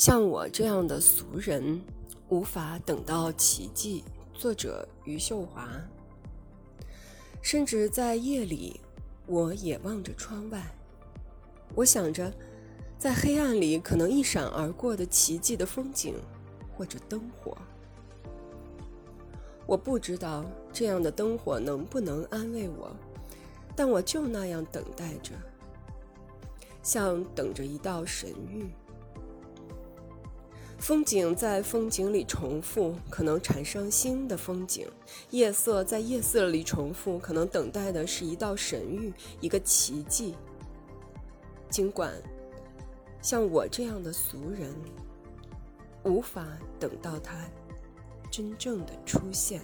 像我这样的俗人，无法等到奇迹。作者余秀华。甚至在夜里，我也望着窗外，我想着，在黑暗里可能一闪而过的奇迹的风景，或者灯火。我不知道这样的灯火能不能安慰我，但我就那样等待着，像等着一道神谕。风景在风景里重复，可能产生新的风景；夜色在夜色里重复，可能等待的是一道神谕，一个奇迹。尽管像我这样的俗人，无法等到它真正的出现。